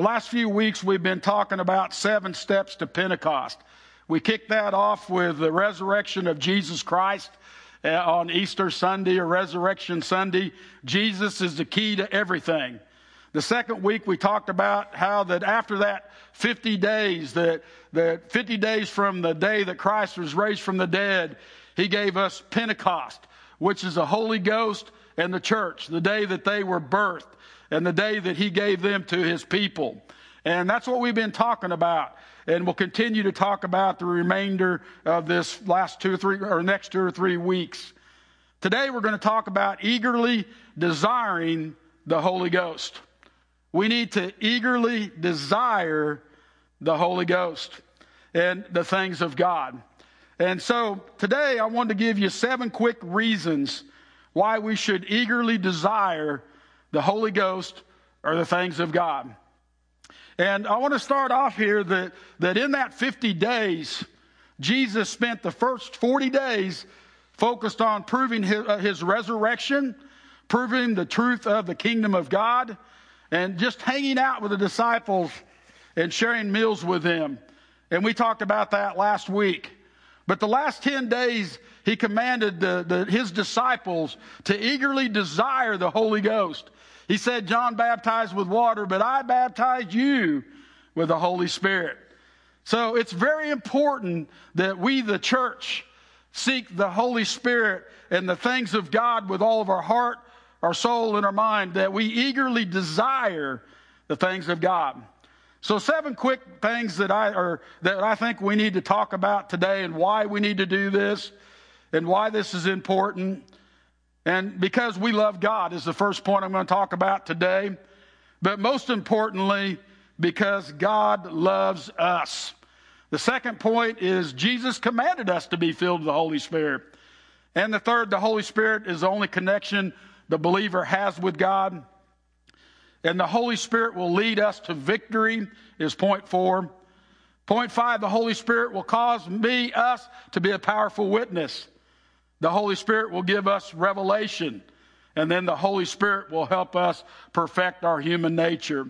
The last few weeks we've been talking about seven steps to Pentecost. We kicked that off with the resurrection of Jesus Christ uh, on Easter Sunday or Resurrection Sunday. Jesus is the key to everything. The second week we talked about how that after that 50 days, that, that 50 days from the day that Christ was raised from the dead, he gave us Pentecost, which is the Holy Ghost and the church, the day that they were birthed and the day that he gave them to his people. And that's what we've been talking about. And we'll continue to talk about the remainder of this last two or three, or next two or three weeks. Today we're going to talk about eagerly desiring the Holy Ghost. We need to eagerly desire the Holy Ghost and the things of God. And so today I want to give you seven quick reasons why we should eagerly desire the Holy Ghost or the things of God. And I want to start off here that, that in that 50 days, Jesus spent the first 40 days focused on proving his, uh, his resurrection, proving the truth of the kingdom of God, and just hanging out with the disciples and sharing meals with them. And we talked about that last week. But the last 10 days, he commanded the, the, his disciples to eagerly desire the Holy Ghost. He said, John baptized with water, but I baptize you with the Holy Spirit. So it's very important that we, the church, seek the Holy Spirit and the things of God with all of our heart, our soul, and our mind, that we eagerly desire the things of God. So seven quick things that I or that I think we need to talk about today and why we need to do this and why this is important. And because we love God is the first point I'm going to talk about today. But most importantly, because God loves us. The second point is Jesus commanded us to be filled with the Holy Spirit. And the third, the Holy Spirit is the only connection the believer has with God. And the Holy Spirit will lead us to victory, is point four. Point five, the Holy Spirit will cause me, us, to be a powerful witness. The Holy Spirit will give us revelation, and then the Holy Spirit will help us perfect our human nature.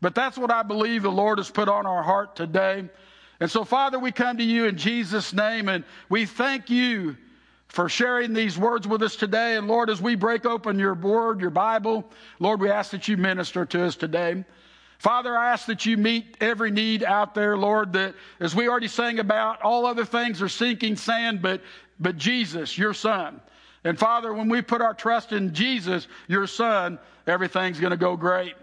But that's what I believe the Lord has put on our heart today. And so, Father, we come to you in Jesus' name, and we thank you for sharing these words with us today. And Lord, as we break open your word, your Bible, Lord, we ask that you minister to us today. Father, I ask that you meet every need out there, Lord, that as we already sang about, all other things are sinking sand, but but Jesus, your son. And Father, when we put our trust in Jesus, your son, everything's going to go great.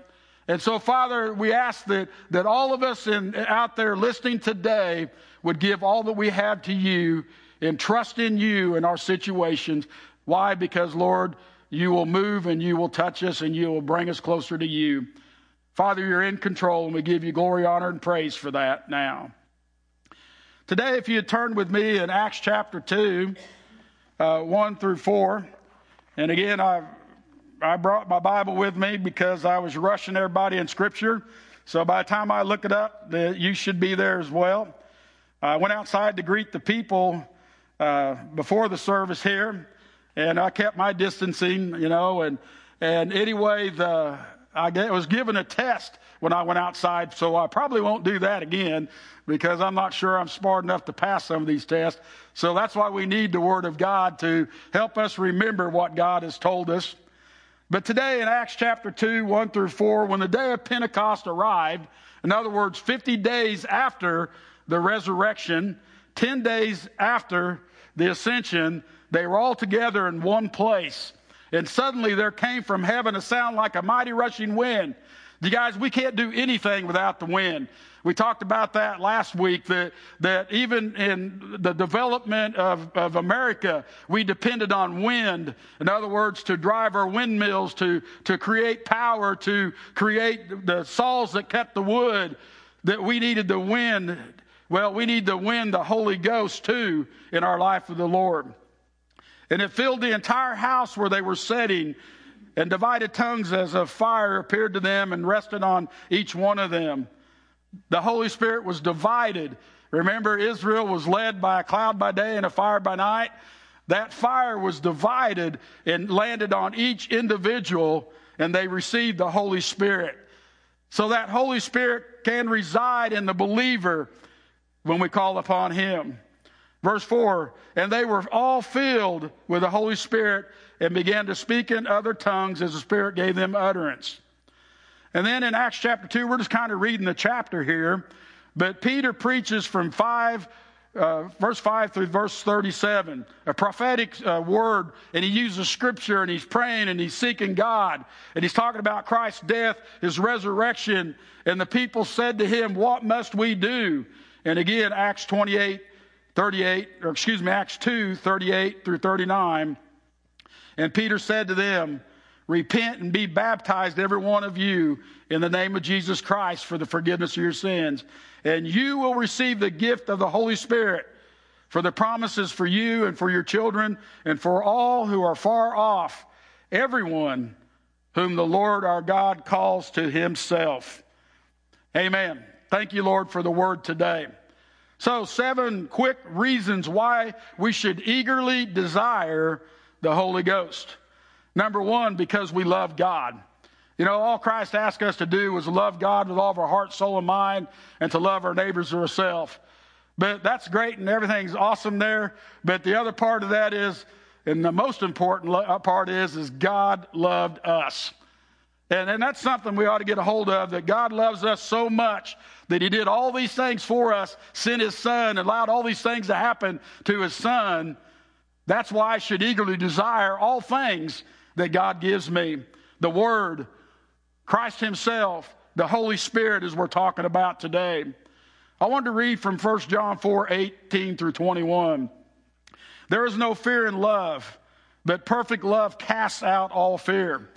And so, Father, we ask that, that all of us in, out there listening today would give all that we have to you and trust in you in our situations. Why? Because, Lord, you will move and you will touch us and you will bring us closer to you. Father, you're in control and we give you glory, honor, and praise for that now. Today, if you turn with me in Acts chapter 2, uh, 1 through 4, and again, I, I brought my Bible with me because I was rushing everybody in Scripture. So by the time I look it up, the, you should be there as well. I went outside to greet the people uh, before the service here, and I kept my distancing, you know, and and anyway, the I was given a test when I went outside, so I probably won't do that again because I'm not sure I'm smart enough to pass some of these tests. So that's why we need the Word of God to help us remember what God has told us. But today in Acts chapter 2, 1 through 4, when the day of Pentecost arrived, in other words, 50 days after the resurrection, 10 days after the ascension, they were all together in one place. And suddenly there came from heaven a sound like a mighty rushing wind you guys, we can't do anything without the wind. We talked about that last week that, that even in the development of, of America, we depended on wind. In other words, to drive our windmills, to, to create power, to create the saws that cut the wood, that we needed the wind. Well, we need to win the Holy Ghost too, in our life with the Lord. And it filled the entire house where they were sitting and divided tongues as of fire appeared to them and rested on each one of them. The Holy Spirit was divided. Remember, Israel was led by a cloud by day and a fire by night. That fire was divided and landed on each individual, and they received the Holy Spirit. So that Holy Spirit can reside in the believer when we call upon him. Verse 4 And they were all filled with the Holy Spirit and began to speak in other tongues as the Spirit gave them utterance. And then in Acts chapter 2, we're just kind of reading the chapter here, but Peter preaches from 5 uh, verse 5 through verse 37, a prophetic uh, word, and he uses scripture and he's praying and he's seeking God. And he's talking about Christ's death, his resurrection. And the people said to him, What must we do? And again, Acts 28, 38, or excuse me, Acts 2, 38 through 39. And Peter said to them, Repent and be baptized, every one of you, in the name of Jesus Christ for the forgiveness of your sins. And you will receive the gift of the Holy Spirit. For the promises for you and for your children and for all who are far off, everyone whom the Lord our God calls to himself. Amen. Thank you, Lord, for the word today. So, seven quick reasons why we should eagerly desire the Holy Ghost. Number one, because we love God. You know, all Christ asked us to do was love God with all of our heart, soul, and mind, and to love our neighbors as ourselves. But that's great and everything's awesome there. But the other part of that is, and the most important uh, part is, is God loved us. And, and that's something we ought to get a hold of that God loves us so much that He did all these things for us, sent His Son, allowed all these things to happen to His Son. That's why I should eagerly desire all things that God gives me. The Word, Christ Himself, the Holy Spirit, as we're talking about today. I want to read from 1 John 4 18 through 21. There is no fear in love, but perfect love casts out all fear.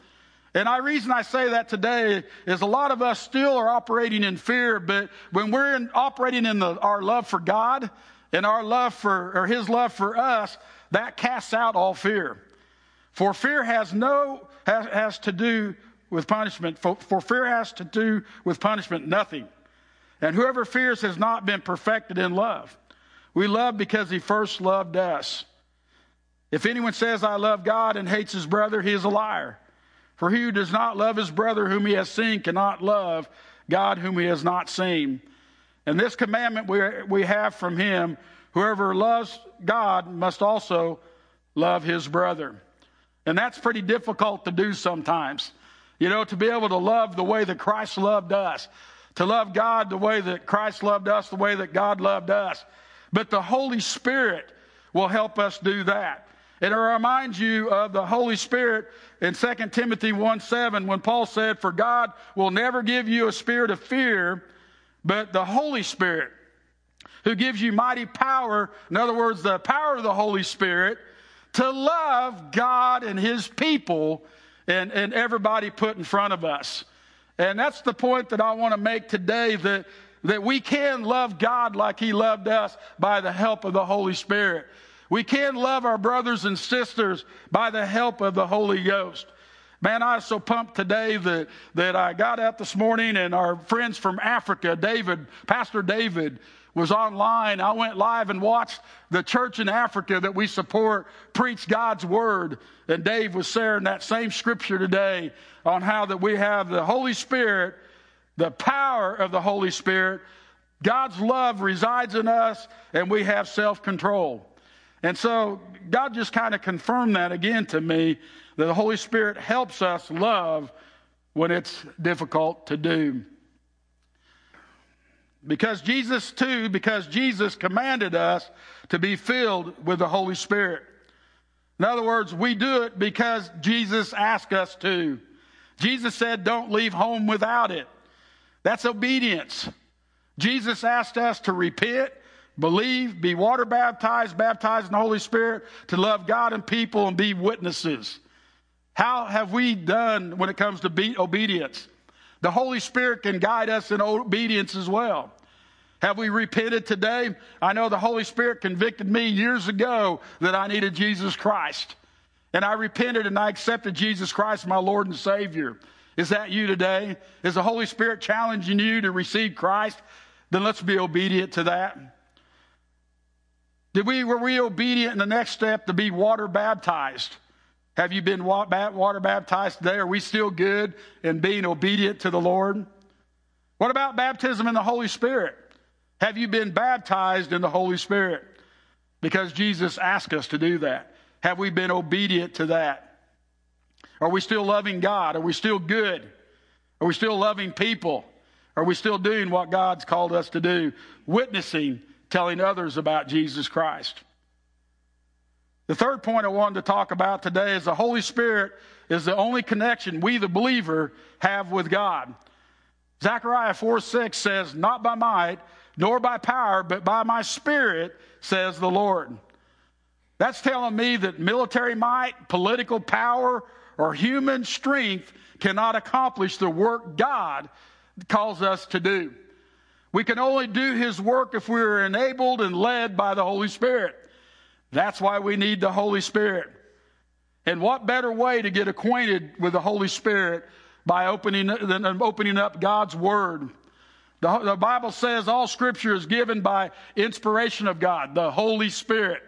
And the reason I say that today is a lot of us still are operating in fear, but when we're in, operating in the, our love for God and our love for, or His love for us, that casts out all fear. For fear has no, has, has to do with punishment. For, for fear has to do with punishment nothing. And whoever fears has not been perfected in love. We love because he first loved us. If anyone says, I love God and hates his brother, he is a liar. For he who does not love his brother whom he has seen cannot love God whom he has not seen. And this commandment we, we have from him whoever loves God must also love his brother. And that's pretty difficult to do sometimes. You know, to be able to love the way that Christ loved us, to love God the way that Christ loved us, the way that God loved us. But the Holy Spirit will help us do that. And it reminds you of the Holy Spirit in 2 Timothy 1 7 when Paul said, For God will never give you a spirit of fear, but the Holy Spirit, who gives you mighty power. In other words, the power of the Holy Spirit to love God and His people and, and everybody put in front of us. And that's the point that I want to make today that, that we can love God like He loved us by the help of the Holy Spirit. We can love our brothers and sisters by the help of the Holy Ghost. Man, I was so pumped today that, that I got up this morning and our friends from Africa, David, Pastor David, was online. I went live and watched the church in Africa that we support preach God's word. And Dave was sharing that same scripture today on how that we have the Holy Spirit, the power of the Holy Spirit. God's love resides in us and we have self control. And so God just kind of confirmed that again to me that the Holy Spirit helps us love when it's difficult to do. Because Jesus, too, because Jesus commanded us to be filled with the Holy Spirit. In other words, we do it because Jesus asked us to. Jesus said, Don't leave home without it. That's obedience. Jesus asked us to repent, believe, be water baptized, baptized in the Holy Spirit, to love God and people and be witnesses. How have we done when it comes to be obedience? The Holy Spirit can guide us in obedience as well. Have we repented today? I know the Holy Spirit convicted me years ago that I needed Jesus Christ. And I repented and I accepted Jesus Christ, my Lord and Savior. Is that you today? Is the Holy Spirit challenging you to receive Christ? Then let's be obedient to that. Did we, were we obedient in the next step to be water baptized? Have you been water baptized today? Are we still good in being obedient to the Lord? What about baptism in the Holy Spirit? Have you been baptized in the Holy Spirit? Because Jesus asked us to do that. Have we been obedient to that? Are we still loving God? Are we still good? Are we still loving people? Are we still doing what God's called us to do? Witnessing, telling others about Jesus Christ. The third point I wanted to talk about today is the Holy Spirit is the only connection we, the believer, have with God. Zechariah 4 6 says, Not by might, nor by power, but by my spirit, says the Lord. That's telling me that military might, political power, or human strength cannot accomplish the work God calls us to do. We can only do His work if we are enabled and led by the Holy Spirit. That's why we need the Holy Spirit. And what better way to get acquainted with the Holy Spirit by opening, than opening up God's Word? The, the Bible says all Scripture is given by inspiration of God, the Holy Spirit.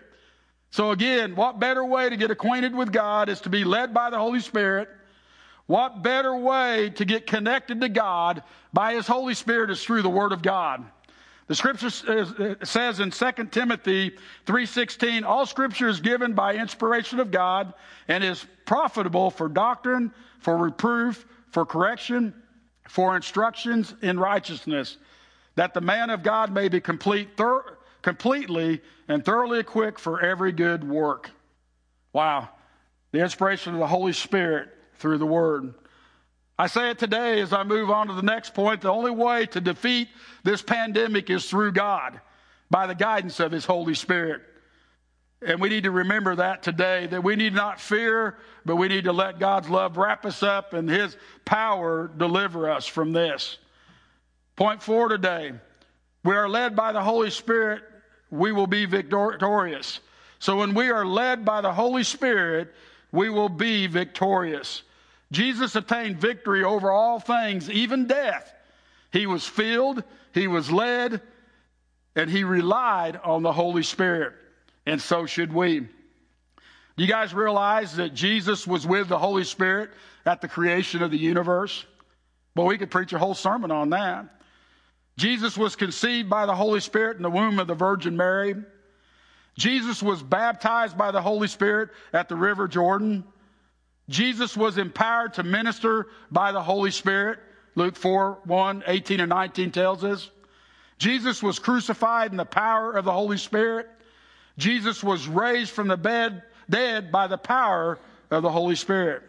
So again, what better way to get acquainted with God is to be led by the Holy Spirit. What better way to get connected to God by His Holy Spirit is through the Word of God. The scripture uh, says in 2 Timothy 3:16, all scripture is given by inspiration of God and is profitable for doctrine, for reproof, for correction, for instructions in righteousness, that the man of God may be complete thir- completely and thoroughly equipped for every good work. Wow. The inspiration of the Holy Spirit through the word. I say it today as I move on to the next point. The only way to defeat this pandemic is through God, by the guidance of His Holy Spirit. And we need to remember that today, that we need not fear, but we need to let God's love wrap us up and His power deliver us from this. Point four today we are led by the Holy Spirit, we will be victorious. So when we are led by the Holy Spirit, we will be victorious. Jesus attained victory over all things, even death. He was filled, he was led, and he relied on the Holy Spirit. And so should we. Do you guys realize that Jesus was with the Holy Spirit at the creation of the universe? Well, we could preach a whole sermon on that. Jesus was conceived by the Holy Spirit in the womb of the Virgin Mary. Jesus was baptized by the Holy Spirit at the River Jordan. Jesus was empowered to minister by the Holy Spirit. Luke 4 1, 18 and 19 tells us. Jesus was crucified in the power of the Holy Spirit. Jesus was raised from the bed, dead by the power of the Holy Spirit.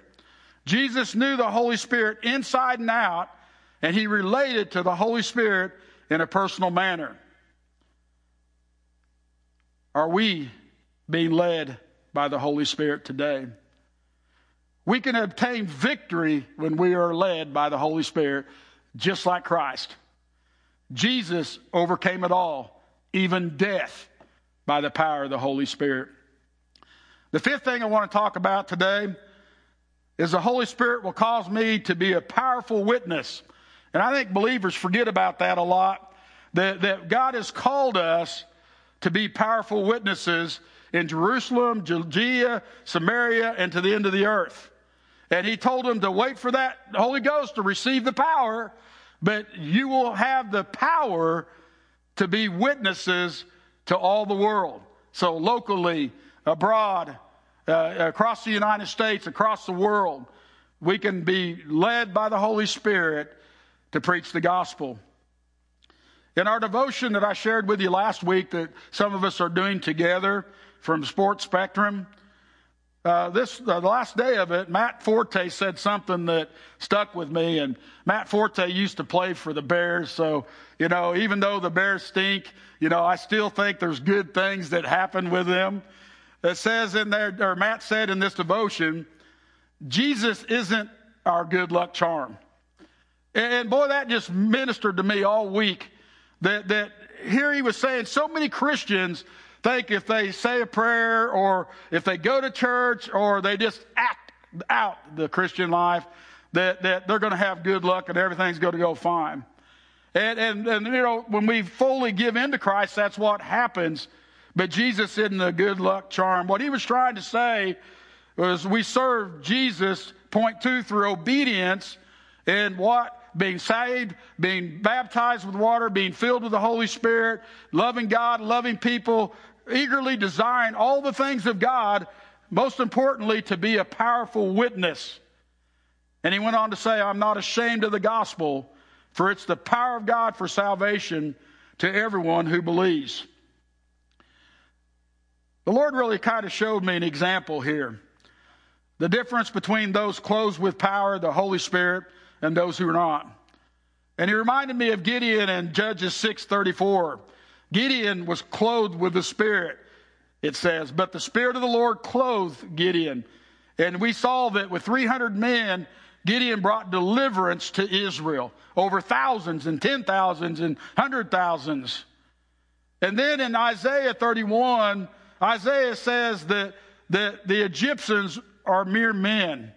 Jesus knew the Holy Spirit inside and out, and he related to the Holy Spirit in a personal manner. Are we being led by the Holy Spirit today? We can obtain victory when we are led by the Holy Spirit, just like Christ. Jesus overcame it all, even death, by the power of the Holy Spirit. The fifth thing I want to talk about today is the Holy Spirit will cause me to be a powerful witness. And I think believers forget about that a lot. That, that God has called us to be powerful witnesses in Jerusalem, Judea, Samaria, and to the end of the earth. And he told them to wait for that Holy Ghost to receive the power, but you will have the power to be witnesses to all the world. So, locally, abroad, uh, across the United States, across the world, we can be led by the Holy Spirit to preach the gospel. In our devotion that I shared with you last week, that some of us are doing together from Sports Spectrum, uh, this the last day of it, Matt Forte said something that stuck with me. And Matt Forte used to play for the Bears, so you know, even though the Bears stink, you know, I still think there's good things that happen with them. It says in there, or Matt said in this devotion, Jesus isn't our good luck charm. And, and boy, that just ministered to me all week. That that here he was saying so many Christians think if they say a prayer or if they go to church or they just act out the Christian life, that, that they're going to have good luck and everything's going to go fine. And, and, and, you know, when we fully give in to Christ, that's what happens. But Jesus isn't a good luck charm. What he was trying to say was we serve Jesus, point two, through obedience. And what being saved, being baptized with water, being filled with the Holy Spirit, loving God, loving people, eagerly desiring all the things of God, most importantly, to be a powerful witness. And he went on to say, I'm not ashamed of the gospel, for it's the power of God for salvation to everyone who believes. The Lord really kind of showed me an example here. The difference between those clothed with power, the Holy Spirit, and those who are not. And he reminded me of Gideon in Judges 6:34. Gideon was clothed with the Spirit, it says, but the Spirit of the Lord clothed Gideon. And we saw that with 300 men, Gideon brought deliverance to Israel over thousands and ten thousands and hundred thousands. And then in Isaiah 31, Isaiah says that, that the Egyptians are mere men.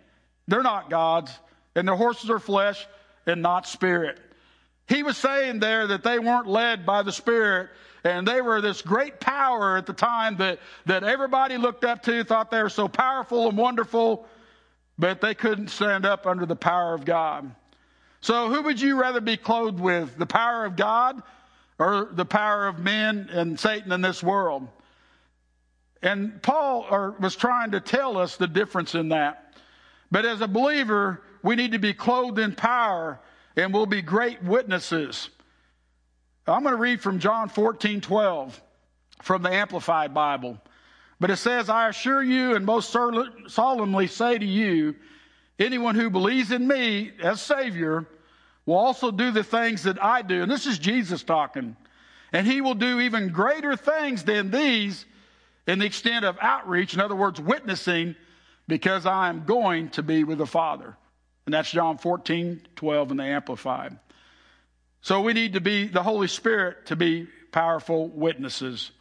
They're not gods, and their horses are flesh and not spirit. He was saying there that they weren't led by the Spirit, and they were this great power at the time that, that everybody looked up to, thought they were so powerful and wonderful, but they couldn't stand up under the power of God. So, who would you rather be clothed with? The power of God or the power of men and Satan in this world? And Paul was trying to tell us the difference in that. But as a believer, we need to be clothed in power and we'll be great witnesses. I'm going to read from John 14, 12 from the Amplified Bible. But it says, I assure you and most solemnly say to you, anyone who believes in me as Savior will also do the things that I do. And this is Jesus talking. And he will do even greater things than these in the extent of outreach, in other words, witnessing, because I am going to be with the Father. And that's John 14, 12 in the Amplified. So we need to be the Holy Spirit to be powerful witnesses.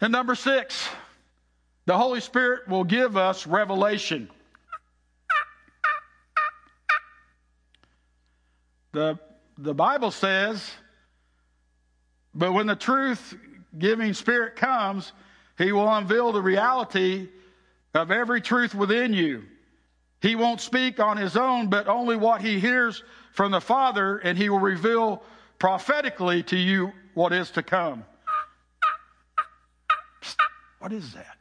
And number six, the Holy Spirit will give us revelation. The, the Bible says, but when the truth giving Spirit comes, He will unveil the reality of every truth within you. He won't speak on His own, but only what He hears from the Father, and He will reveal prophetically to you what is to come. What is that?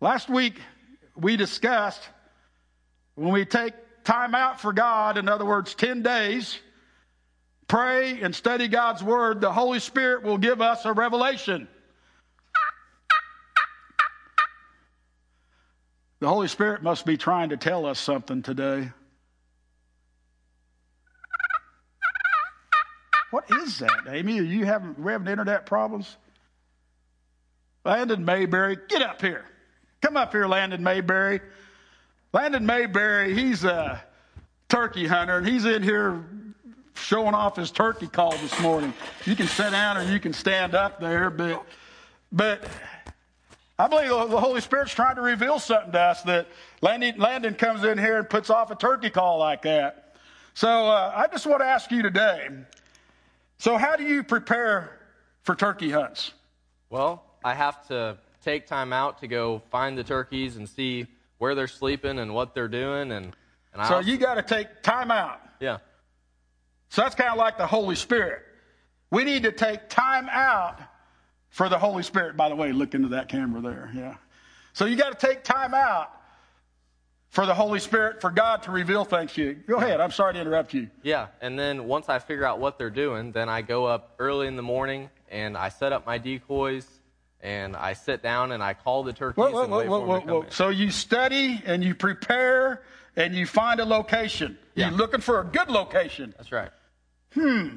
Last week, we discussed when we take time out for God, in other words, 10 days, pray and study God's Word, the Holy Spirit will give us a revelation. The Holy Spirit must be trying to tell us something today. What is that, Amy? Are you having, having internet problems? Landon Mayberry, get up here. Come up here, Landon Mayberry. Landon Mayberry, he's a turkey hunter, and he's in here showing off his turkey call this morning. You can sit down or you can stand up there, but but I believe the Holy Spirit's trying to reveal something to us that Landon, Landon comes in here and puts off a turkey call like that. So uh, I just want to ask you today. So how do you prepare for turkey hunts? Well, I have to take time out to go find the turkeys and see where they're sleeping and what they're doing, and, and so also, you got to take time out. Yeah. So that's kind of like the Holy Spirit. We need to take time out for the Holy Spirit. By the way, look into that camera there. Yeah. So you got to take time out for the Holy Spirit, for God to reveal things to you. Go ahead. I'm sorry to interrupt you. Yeah. And then once I figure out what they're doing, then I go up early in the morning and I set up my decoys and I sit down and I call the turkeys whoa, whoa, and wait whoa, them to. So you study and you prepare and you find a location. Yeah. You're looking for a good location. That's right hmm,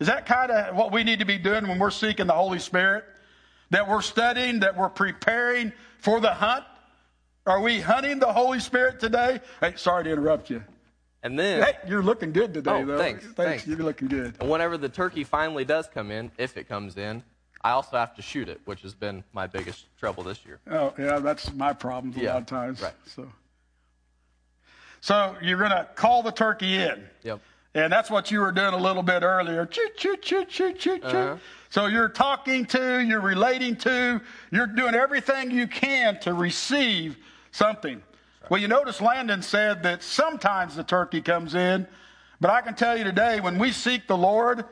is that kind of what we need to be doing when we're seeking the Holy Spirit? That we're studying, that we're preparing for the hunt? Are we hunting the Holy Spirit today? Hey, sorry to interrupt you. And then, hey, you're looking good today, oh, though. Thanks, thanks. Thanks. You're looking good. And whenever the turkey finally does come in, if it comes in, I also have to shoot it, which has been my biggest trouble this year. Oh, yeah, that's my problem a yeah, lot of times. Right. So, so you're going to call the turkey in. Yep. And that's what you were doing a little bit earlier. Choo, choo, choo, choo, choo, choo. Uh-huh. So you're talking to, you're relating to, you're doing everything you can to receive something. Well, you notice Landon said that sometimes the turkey comes in, but I can tell you today, when we seek the Lord,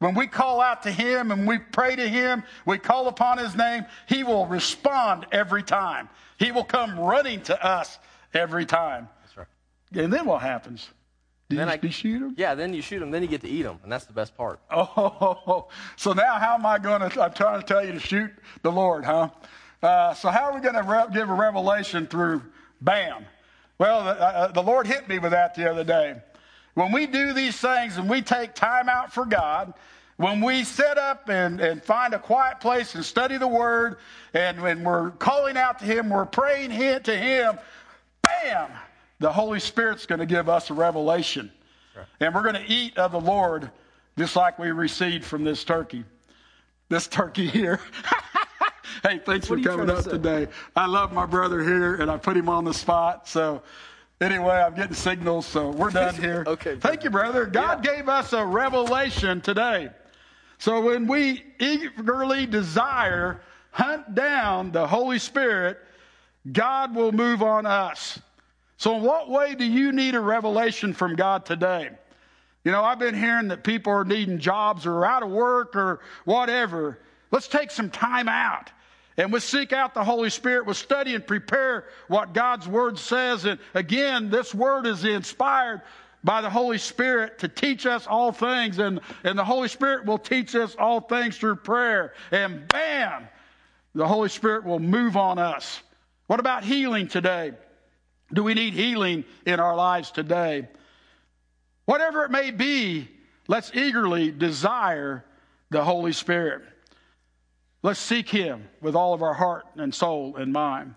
when we call out to Him and we pray to Him, we call upon His name, He will respond every time. He will come running to us every time. That's right. And then what happens? Do then you, I, shoot them? Yeah, then you shoot them. Then you get to eat them, and that's the best part. Oh, so now how am I going to? I'm trying to tell you to shoot the Lord, huh? Uh, so how are we going to re- give a revelation through BAM? Well, the, uh, the Lord hit me with that the other day. When we do these things and we take time out for God, when we set up and, and find a quiet place and study the Word, and when we're calling out to Him, we're praying to Him, bam, the Holy Spirit's going to give us a revelation. Right. And we're going to eat of the Lord just like we received from this turkey. This turkey here. hey, thanks what for coming up to today. I love my brother here, and I put him on the spot. So, anyway, I'm getting signals, so we're done here. okay. Thank you, brother. God yeah. gave us a revelation today. So, when we eagerly desire, hunt down the Holy Spirit, God will move on us. So, in what way do you need a revelation from God today? You know, I've been hearing that people are needing jobs or out of work or whatever. Let's take some time out and we'll seek out the Holy Spirit. We'll study and prepare what God's Word says. And again, this Word is inspired by the Holy Spirit to teach us all things. And, and the Holy Spirit will teach us all things through prayer. And bam, the Holy Spirit will move on us. What about healing today? Do we need healing in our lives today? Whatever it may be, let's eagerly desire the Holy Spirit. Let's seek Him with all of our heart and soul and mind.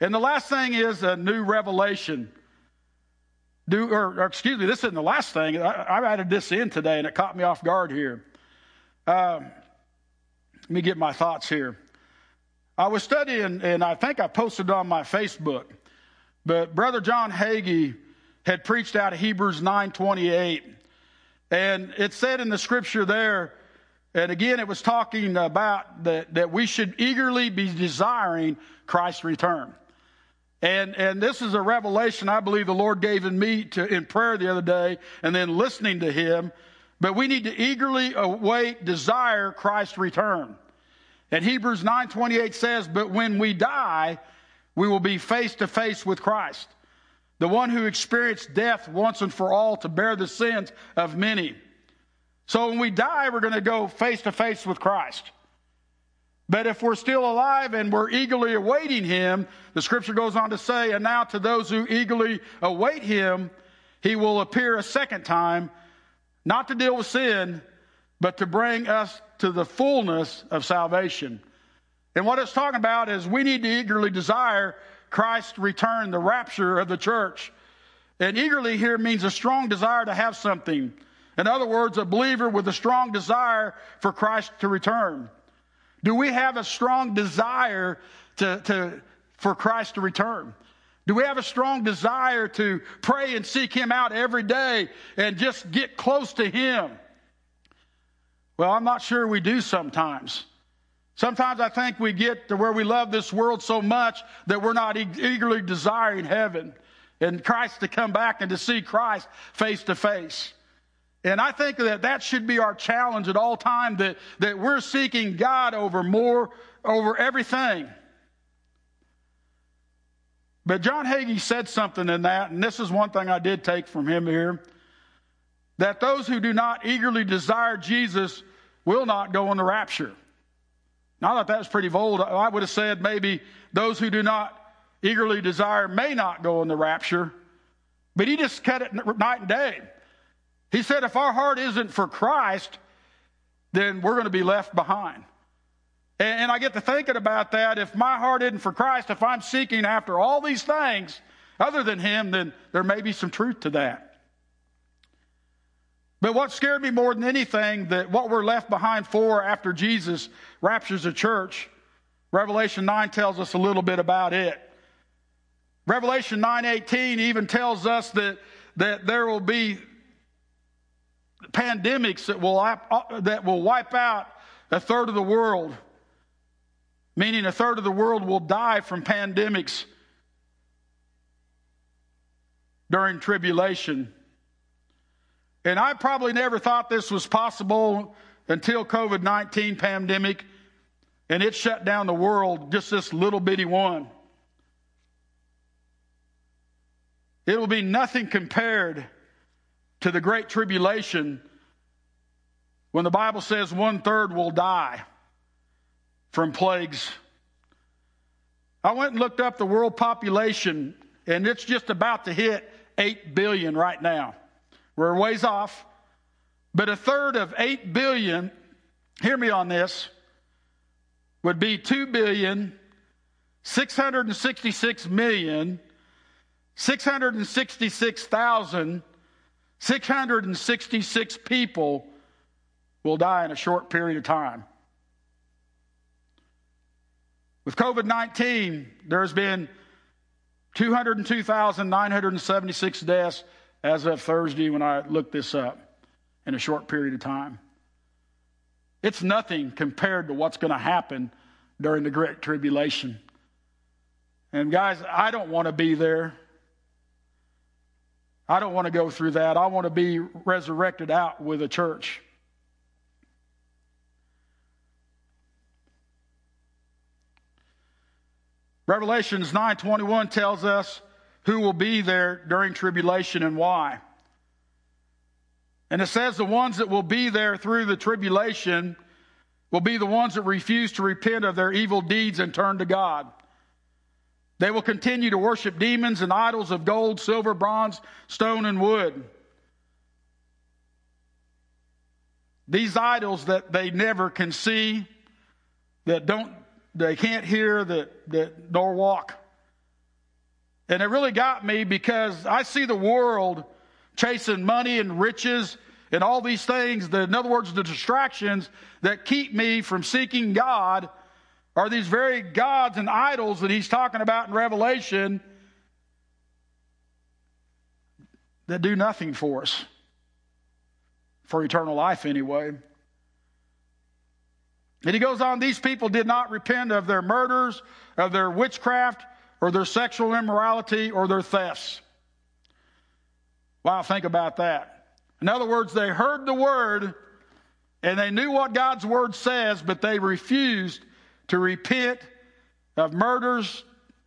And the last thing is a new revelation. Do, or, or excuse me, this isn't the last thing. I, I, added this in today and it caught me off guard here. Um, let me get my thoughts here. I was studying, and I think I posted on my Facebook. But Brother John Hagee had preached out of Hebrews 9:28. And it said in the scripture there, and again it was talking about that, that we should eagerly be desiring Christ's return. And, and this is a revelation I believe the Lord gave in me to, in prayer the other day and then listening to Him. But we need to eagerly await, desire Christ's return. And Hebrews 9.28 says, But when we die, we will be face to face with Christ, the one who experienced death once and for all to bear the sins of many. So when we die, we're going to go face to face with Christ. But if we're still alive and we're eagerly awaiting him, the scripture goes on to say, and now to those who eagerly await him, he will appear a second time, not to deal with sin, but to bring us to the fullness of salvation. And what it's talking about is we need to eagerly desire Christ's return, the rapture of the church. And eagerly here means a strong desire to have something. In other words, a believer with a strong desire for Christ to return. Do we have a strong desire to, to, for Christ to return? Do we have a strong desire to pray and seek Him out every day and just get close to Him? Well, I'm not sure we do sometimes. Sometimes I think we get to where we love this world so much that we're not eagerly desiring heaven and Christ to come back and to see Christ face to face. And I think that that should be our challenge at all time that, that we're seeking God over more, over everything. But John Hagee said something in that, and this is one thing I did take from him here that those who do not eagerly desire Jesus will not go in the rapture. Now, I thought that was pretty bold. I would have said maybe those who do not eagerly desire may not go in the rapture. But he just cut it night and day. He said, if our heart isn't for Christ, then we're going to be left behind. And I get to thinking about that. If my heart isn't for Christ, if I'm seeking after all these things other than Him, then there may be some truth to that. But what scared me more than anything, that what we're left behind for after Jesus raptures the church, Revelation 9 tells us a little bit about it. Revelation 9:18 even tells us that, that there will be pandemics that will, uh, that will wipe out a third of the world, meaning a third of the world will die from pandemics. during tribulation. And I probably never thought this was possible until COVID-19 pandemic and it shut down the world, just this little bitty one. It will be nothing compared to the great tribulation when the Bible says one third will die from plagues. I went and looked up the world population, and it's just about to hit 8 billion right now. We're ways off. But a third of 8 billion, hear me on this, would be 2 billion, 666 million, 666,666 people will die in a short period of time. With COVID 19, there's been 202,976 deaths as of Thursday when I looked this up in a short period of time. It's nothing compared to what's going to happen during the Great Tribulation. And guys, I don't want to be there. I don't want to go through that. I want to be resurrected out with a church. Revelations 9:21 tells us who will be there during tribulation and why. And it says the ones that will be there through the tribulation will be the ones that refuse to repent of their evil deeds and turn to God. They will continue to worship demons and idols of gold, silver, bronze, stone, and wood. These idols that they never can see, that don't they can't hear that, that nor walk. And it really got me because I see the world chasing money and riches and all these things that, in other words, the distractions that keep me from seeking God are these very gods and idols that he's talking about in Revelation that do nothing for us, for eternal life anyway. And he goes on, these people did not repent of their murders, of their witchcraft, or their sexual immorality, or their thefts. Wow, think about that. In other words, they heard the word and they knew what God's word says, but they refused to repent of murders,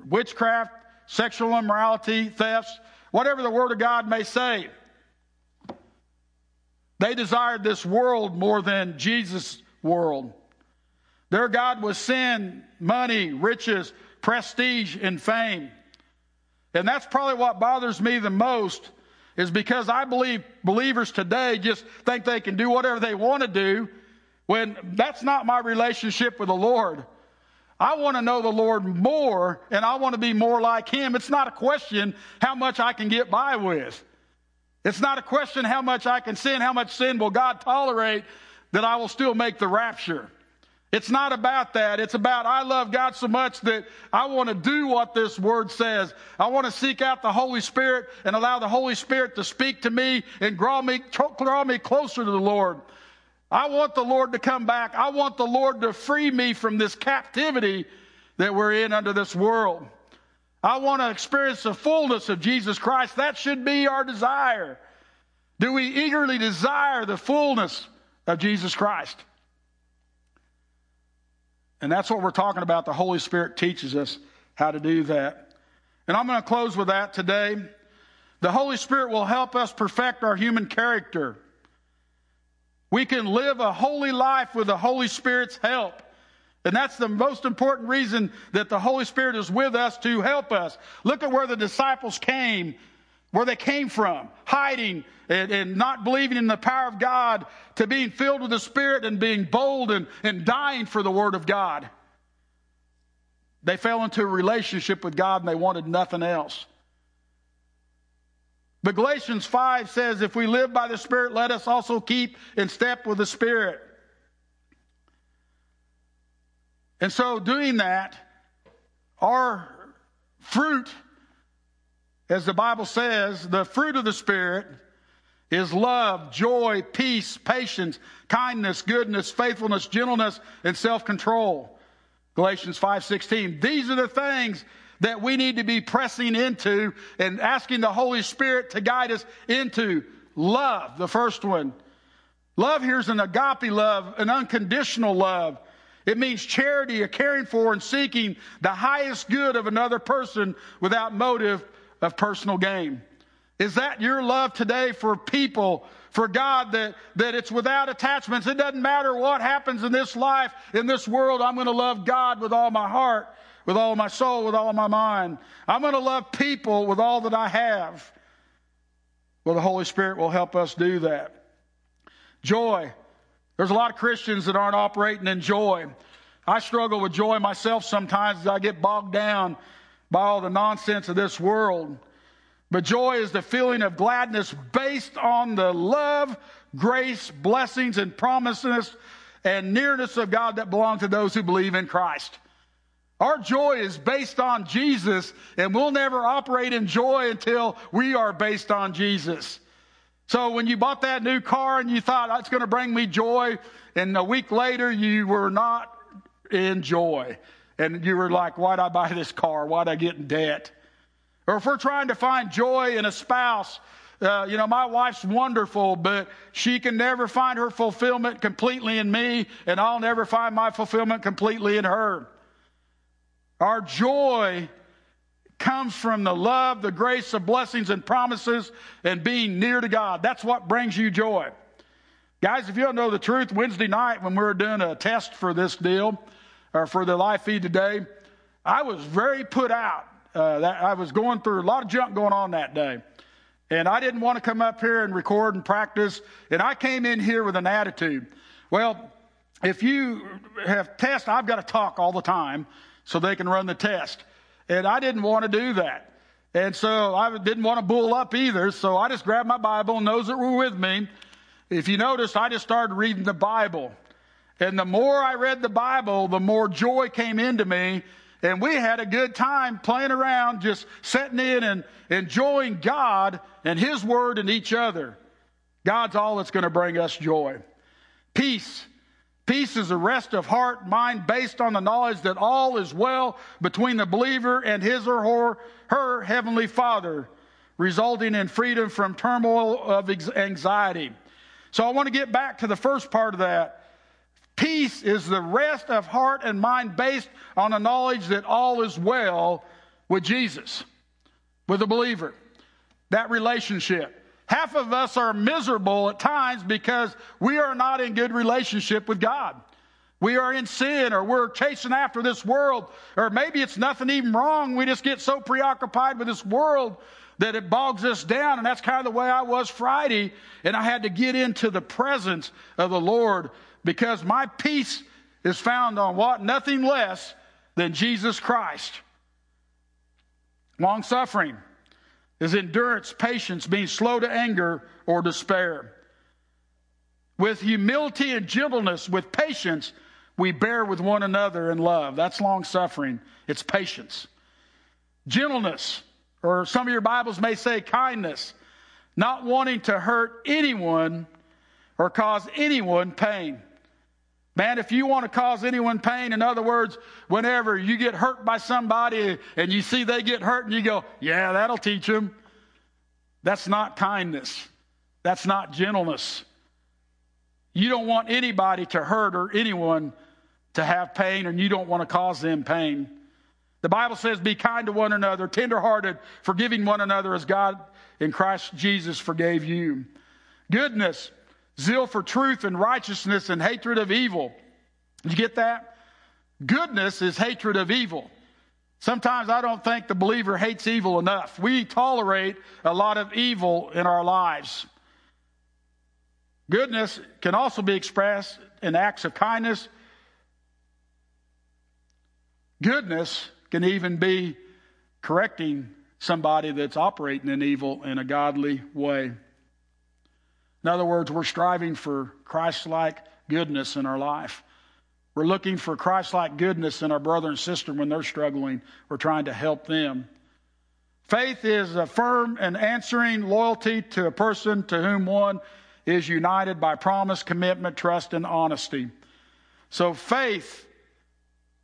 witchcraft, sexual immorality, thefts, whatever the word of God may say. They desired this world more than Jesus' world. Their God was sin, money, riches, prestige, and fame. And that's probably what bothers me the most is because I believe believers today just think they can do whatever they want to do when that's not my relationship with the Lord. I want to know the Lord more and I want to be more like Him. It's not a question how much I can get by with. It's not a question how much I can sin, how much sin will God tolerate that I will still make the rapture. It's not about that. It's about I love God so much that I want to do what this word says. I want to seek out the Holy Spirit and allow the Holy Spirit to speak to me and draw me, draw me closer to the Lord. I want the Lord to come back. I want the Lord to free me from this captivity that we're in under this world. I want to experience the fullness of Jesus Christ. That should be our desire. Do we eagerly desire the fullness of Jesus Christ? And that's what we're talking about. The Holy Spirit teaches us how to do that. And I'm going to close with that today. The Holy Spirit will help us perfect our human character. We can live a holy life with the Holy Spirit's help. And that's the most important reason that the Holy Spirit is with us to help us. Look at where the disciples came where they came from, hiding and, and, not believing in the power of God, to being filled with the Spirit and being bold and, and dying for the Word of God. They fell into a relationship with God and they wanted nothing else. But Galatians 5 says, if we live by the Spirit, let us also keep in step with the Spirit. And so, doing that, our fruit as the Bible says, the fruit of the Spirit is love, joy, peace, patience, kindness, goodness, faithfulness, gentleness, and self-control. Galatians 5:16. These are the things that we need to be pressing into and asking the Holy Spirit to guide us into. Love, the first one. Love here is an agape love, an unconditional love. It means charity, a caring for and seeking the highest good of another person without motive of personal gain. Is that your love today for people, for God, that, that it's without attachments? It doesn't matter what happens in this life, in this world, I'm going to love God with all my heart with all my soul, with all my mind. I'm going to love people with all that I have. Well, the Holy Spirit will help us do that. Joy. There's a lot of Christians that aren't operating in joy. I struggle with joy myself sometimes as I get bogged down by all the nonsense of this world. But joy is the feeling of gladness based on the love, grace, blessings, and promises and nearness of God that belong to those who believe in Christ. Our joy is based on Jesus, and we'll never operate in joy until we are based on Jesus. So when you bought that new car and you thought oh, that's going to bring me joy, and a week later you were not in joy. And you were like, why'd I buy this car? Why'd I get in debt? Or if we're trying to find joy in a spouse, uh, you know, my wife's wonderful, but she can never find her fulfillment completely in me, and I'll never find my fulfillment completely in her. Our joy comes from the love, the grace, the blessings and promises, and being near to God. That's what brings you joy. Guys, if you don't know the truth, Wednesday night when we were doing a test for this deal, or for the live feed today, I was very put out. Uh, that I was going through a lot of junk going on that day. And I didn't want to come up here and record and practice. And I came in here with an attitude. Well, if you have tests, I've got to talk all the time so they can run the test. And I didn't want to do that. And so I didn't want to bull up either. So I just grabbed my Bible and those that were with me. If you notice, I just started reading the Bible. And the more I read the Bible, the more joy came into me. And we had a good time playing around, just sitting in and enjoying God and His Word and each other. God's all that's going to bring us joy. Peace. Peace is a rest of heart, mind based on the knowledge that all is well between the believer and his or her, her heavenly Father, resulting in freedom from turmoil of anxiety. So I want to get back to the first part of that. Peace is the rest of heart and mind based on the knowledge that all is well with Jesus, with the believer. That relationship. Half of us are miserable at times because we are not in good relationship with God. We are in sin or we're chasing after this world, or maybe it's nothing even wrong. We just get so preoccupied with this world that it bogs us down. And that's kind of the way I was Friday. And I had to get into the presence of the Lord because my peace is found on what? Nothing less than Jesus Christ. Long suffering is endurance, patience, being slow to anger or despair. With humility and gentleness, with patience, we bear with one another in love. That's long suffering. It's patience. Gentleness, or some of your Bibles may say kindness, not wanting to hurt anyone or cause anyone pain. Man, if you want to cause anyone pain, in other words, whenever you get hurt by somebody and you see they get hurt and you go, yeah, that'll teach them. That's not kindness. That's not gentleness. You don't want anybody to hurt or anyone to have pain, and you don't want to cause them pain. The Bible says, Be kind to one another, tenderhearted, forgiving one another as God in Christ Jesus forgave you. Goodness, zeal for truth and righteousness and hatred of evil. You get that? Goodness is hatred of evil. Sometimes I don't think the believer hates evil enough. We tolerate a lot of evil in our lives. Goodness can also be expressed in acts of kindness. Goodness can even be correcting somebody that's operating in evil in a godly way. In other words, we're striving for Christ like goodness in our life. We're looking for Christ like goodness in our brother and sister when they're struggling. We're trying to help them. Faith is a firm and answering loyalty to a person to whom one is united by promise, commitment, trust, and honesty. So faith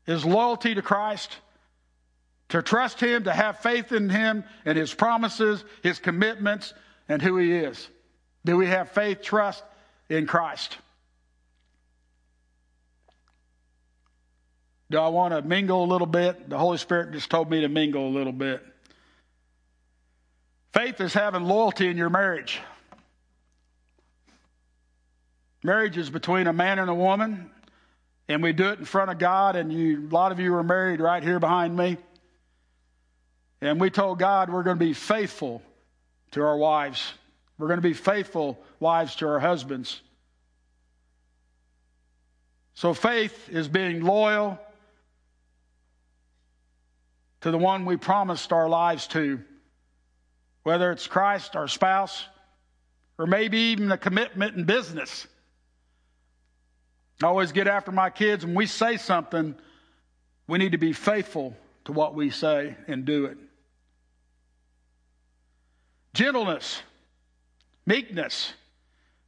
is loyalty to Christ, to trust Him, to have faith in Him and His promises, His commitments, and who He is? Do we have faith, trust in Christ? Do I want to mingle a little bit? The Holy Spirit just told me to mingle a little bit. Faith is having loyalty in your marriage. Marriage is between a man and a woman, and we do it in front of God. And you, a lot of you are married right here behind me. And we told God we're going to be faithful to our wives. We're going to be faithful wives to our husbands. So faith is being loyal to the one we promised our lives to, whether it's Christ, our spouse, or maybe even a commitment in business. I always get after my kids when we say something, we need to be faithful to what we say and do it. Gentleness, meekness.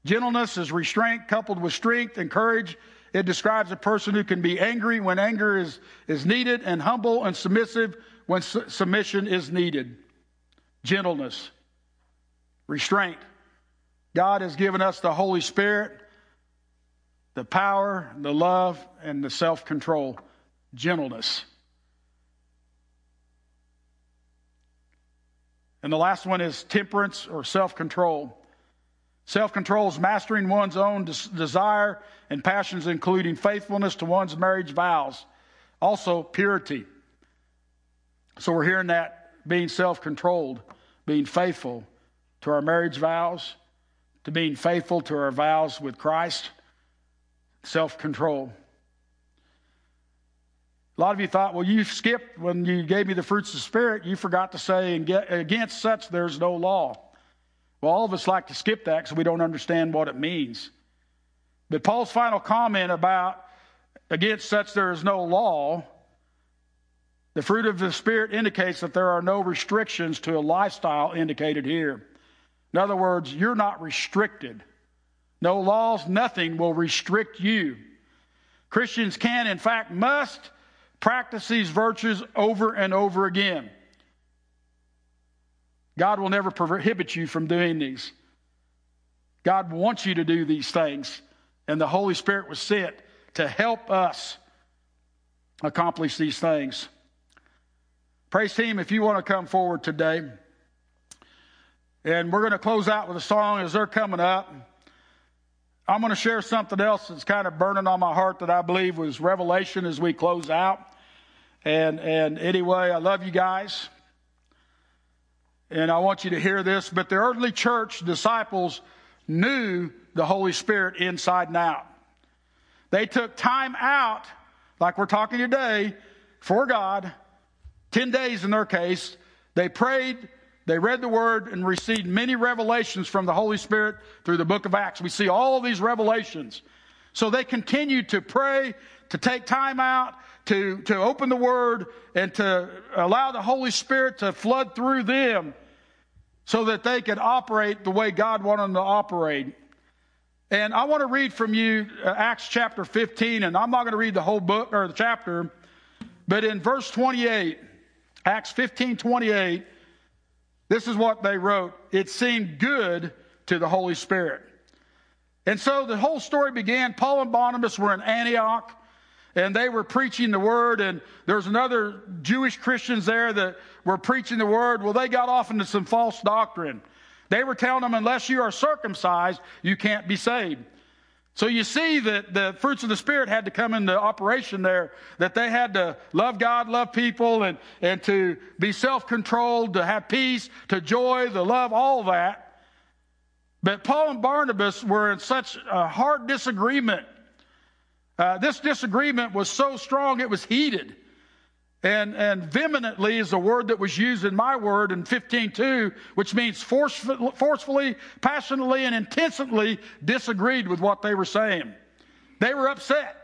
Gentleness is restraint coupled with strength and courage. It describes a person who can be angry when anger is, is needed and humble and submissive when su- submission is needed. Gentleness, restraint. God has given us the Holy Spirit the power, the love, and the self control, gentleness. And the last one is temperance or self control. Self control is mastering one's own des- desire and passions, including faithfulness to one's marriage vows. Also, purity. So we're hearing that being self controlled, being faithful to our marriage vows, to being faithful to our vows with Christ self control. A lot of you thought, well, you skipped when you gave me the fruits of the Spirit, you forgot to say, against such there's no law. Well, all of us like to skip that because we don't understand what it means. But Paul's final comment about against such there is no law, the fruit of the Spirit indicates that there are no restrictions to a lifestyle indicated here. In other words, you're not restricted. No laws, nothing will restrict you. Christians can, in fact, must practice these virtues over and over again. God will never prohibit you from doing these. God wants you to do these things, and the Holy Spirit was sent to help us accomplish these things. Praise team, if you want to come forward today, and we're going to close out with a song as they're coming up. I'm going to share something else that's kind of burning on my heart that I believe was revelation as we close out. And, and anyway, I love you guys. And I want you to hear this. But the early church disciples knew the Holy Spirit inside and out. They took time out, like we're talking today, for God, 10 days in their case. They prayed, they read the word and received many revelations from the Holy Spirit through the book of Acts. We see all of these revelations. So they continued to pray, to take time out, to, to open the word, and to allow the Holy Spirit to flood through them so that they could operate the way God wanted them to operate. And I want to read from you uh, Acts chapter 15, and I'm not going to read the whole book or the chapter, but in verse 28, Acts 15 28, this is what they wrote. It seemed good to the Holy Spirit. And so the whole story began. Paul and Barnabas were in Antioch and they were preaching the word and there's another Jewish Christians there that were preaching the word. Well, they got off into some false doctrine. They were telling them, unless you are circumcised, you can't be saved. So you see that the fruits of the Spirit had to come into operation there, that they had to love God, love people, and, and to be self controlled, to have peace, to joy, to love, all that. But Paul and Barnabas were in such a hard disagreement. Uh, this disagreement was so strong it was heated. And, and vehemently is a word that was used in my word in 15.2, which means forcefully, forcefully, passionately, and intensely disagreed with what they were saying. They were upset.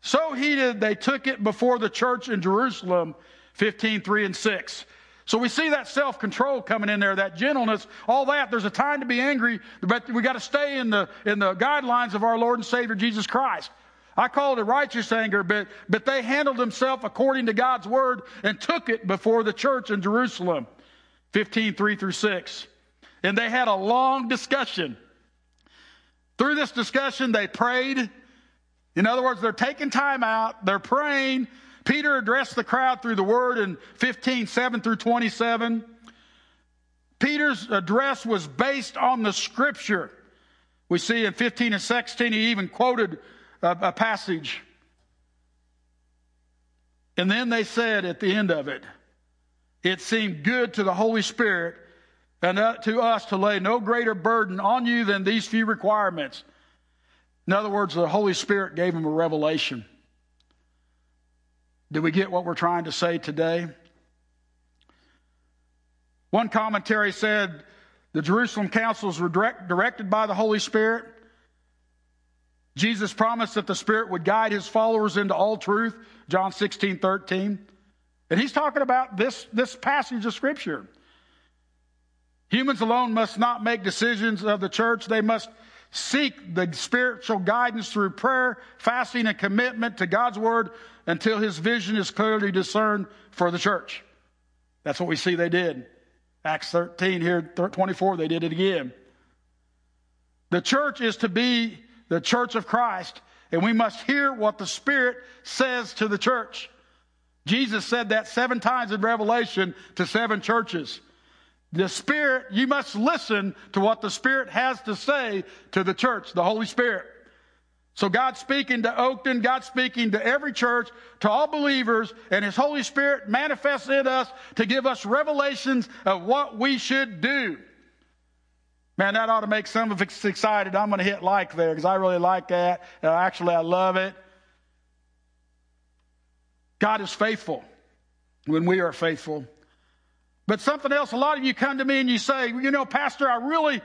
So heated, they took it before the church in Jerusalem, 15.3 and 6. So we see that self control coming in there, that gentleness, all that. There's a time to be angry, but we got to stay in the, in the guidelines of our Lord and Savior Jesus Christ. I call it a righteous anger, but, but they handled themselves according to God's word and took it before the church in Jerusalem. 15, 3 through 6. And they had a long discussion. Through this discussion, they prayed. In other words, they're taking time out, they're praying. Peter addressed the crowd through the word in 15, 7 through 27. Peter's address was based on the scripture. We see in 15 and 16, he even quoted a, a passage. And then they said at the end of it, it seemed good to the Holy Spirit and uh, to us to lay no greater burden on you than these few requirements. In other words, the Holy Spirit gave him a revelation. Do we get what we're trying to say today? One commentary said the Jerusalem councils were direct, directed by the Holy Spirit. Jesus promised that the Spirit would guide his followers into all truth, John 16, 13. And he's talking about this, this passage of Scripture. Humans alone must not make decisions of the church. They must seek the spiritual guidance through prayer, fasting, and commitment to God's Word until His vision is clearly discerned for the church. That's what we see they did. Acts 13, here 24, they did it again. The church is to be the church of Christ, and we must hear what the Spirit says to the church. Jesus said that seven times in Revelation to seven churches. The Spirit, you must listen to what the Spirit has to say to the church, the Holy Spirit. So God's speaking to Oakton, God's speaking to every church, to all believers, and His Holy Spirit manifests in us to give us revelations of what we should do. Man, that ought to make some of us excited. I'm going to hit like there because I really like that. Uh, actually, I love it. God is faithful when we are faithful. But something else, a lot of you come to me and you say, you know, Pastor, I really,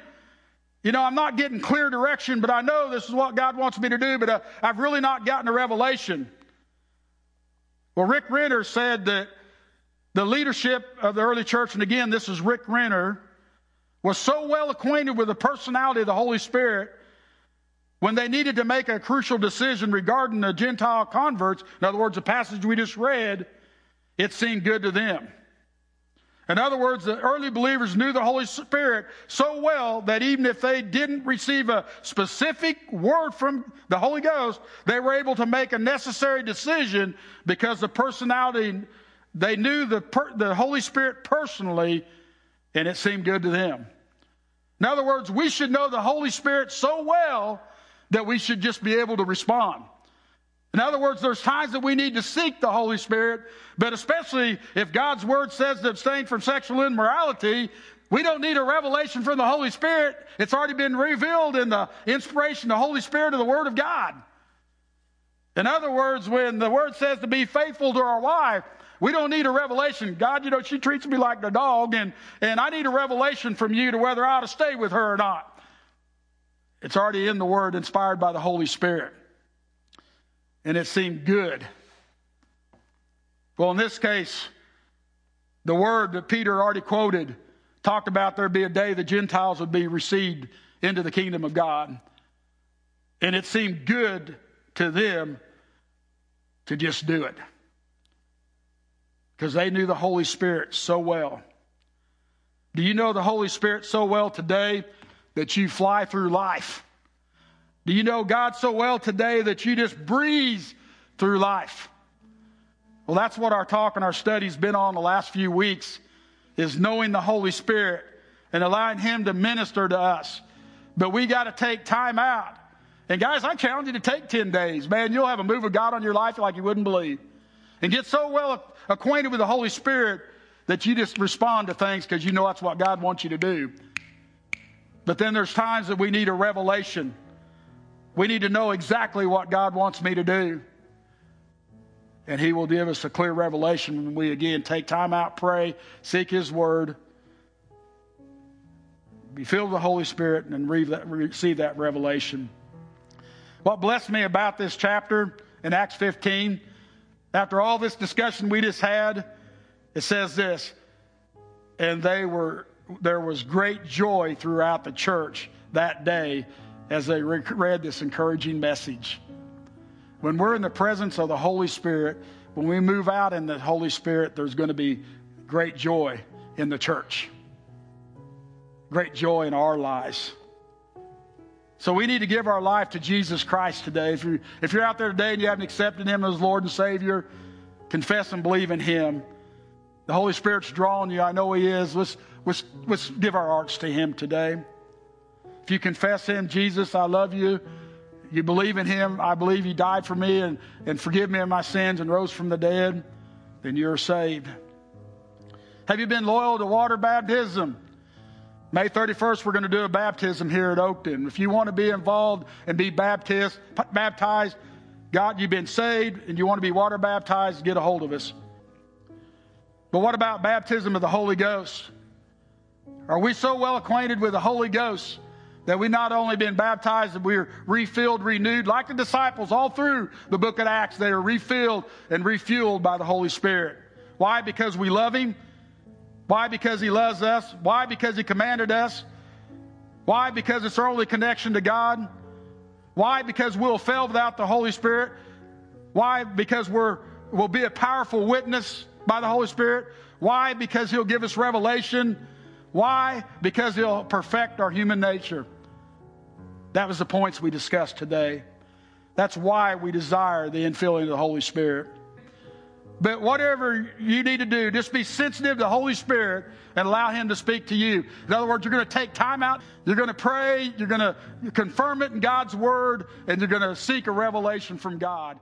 you know, I'm not getting clear direction, but I know this is what God wants me to do, but uh, I've really not gotten a revelation. Well, Rick Renner said that the leadership of the early church, and again, this is Rick Renner, was so well acquainted with the personality of the Holy Spirit when they needed to make a crucial decision regarding the Gentile converts, in other words, the passage we just read, it seemed good to them. In other words, the early believers knew the Holy Spirit so well that even if they didn't receive a specific word from the Holy Ghost, they were able to make a necessary decision because the personality, they knew the, the Holy Spirit personally, and it seemed good to them. In other words, we should know the Holy Spirit so well that we should just be able to respond. In other words, there's times that we need to seek the Holy Spirit, but especially if God's Word says to abstain from sexual immorality, we don't need a revelation from the Holy Spirit. It's already been revealed in the inspiration, the Holy Spirit of the Word of God. In other words, when the Word says to be faithful to our wife, we don't need a revelation. God, you know, she treats me like a dog, and, and I need a revelation from you to whether I ought to stay with her or not. It's already in the Word, inspired by the Holy Spirit. And it seemed good. Well, in this case, the word that Peter already quoted talked about there'd be a day the Gentiles would be received into the kingdom of God. And it seemed good to them to just do it because they knew the Holy Spirit so well. Do you know the Holy Spirit so well today that you fly through life? Do you know God so well today that you just breeze through life? Well, that's what our talk and our study's been on the last few weeks is knowing the Holy Spirit and allowing Him to minister to us. But we got to take time out. And guys, I challenge you to take 10 days. Man, you'll have a move of God on your life like you wouldn't believe. And get so well acquainted with the Holy Spirit that you just respond to things because you know that's what God wants you to do. But then there's times that we need a revelation. We need to know exactly what God wants me to do. And He will give us a clear revelation when we again take time out, pray, seek His Word, be filled with the Holy Spirit, and receive that revelation. What blessed me about this chapter in Acts 15, after all this discussion we just had, it says this, and they were there was great joy throughout the church that day as they read this encouraging message. When we're in the presence of the Holy Spirit, when we move out in the Holy Spirit, there's going to be great joy in the church, great joy in our lives. So we need to give our life to Jesus Christ today. If you're, if you're out there today and you haven't accepted Him as Lord and Savior, confess and believe in Him. The Holy Spirit's drawing you. I know He is. Let's, let's, let's give our hearts to Him today. If you confess Him, Jesus, I love you. You believe in Him, I believe He died for me and, and forgive me of my sins and rose from the dead, then you're saved. Have you been loyal to water baptism? May 31st, we're going to do a baptism here at Oakton. If you want to be involved and be baptized, baptized, God, you've been saved and you want to be water baptized, get a hold of us. But what about baptism of the Holy Ghost? Are we so well acquainted with the Holy Ghost that we not only been baptized, but we're refilled, renewed, like the disciples all through the book of Acts, they are refilled and refueled by the Holy Spirit. Why? Because we love Him why? Because He loves us. Why? Because He commanded us. Why? Because it's our only connection to God. Why? Because we'll fail without the Holy Spirit. Why? Because we're, we'll be a powerful witness by the Holy Spirit. Why? Because He'll give us revelation. Why? Because He'll perfect our human nature. That was the points we discussed today. That's why we desire the infilling of the Holy Spirit. But whatever you need to do, just be sensitive to the Holy Spirit and allow Him to speak to you. In other words, you're going to take time out, you're going to pray, you're going to confirm it in God's Word, and you're going to seek a revelation from God.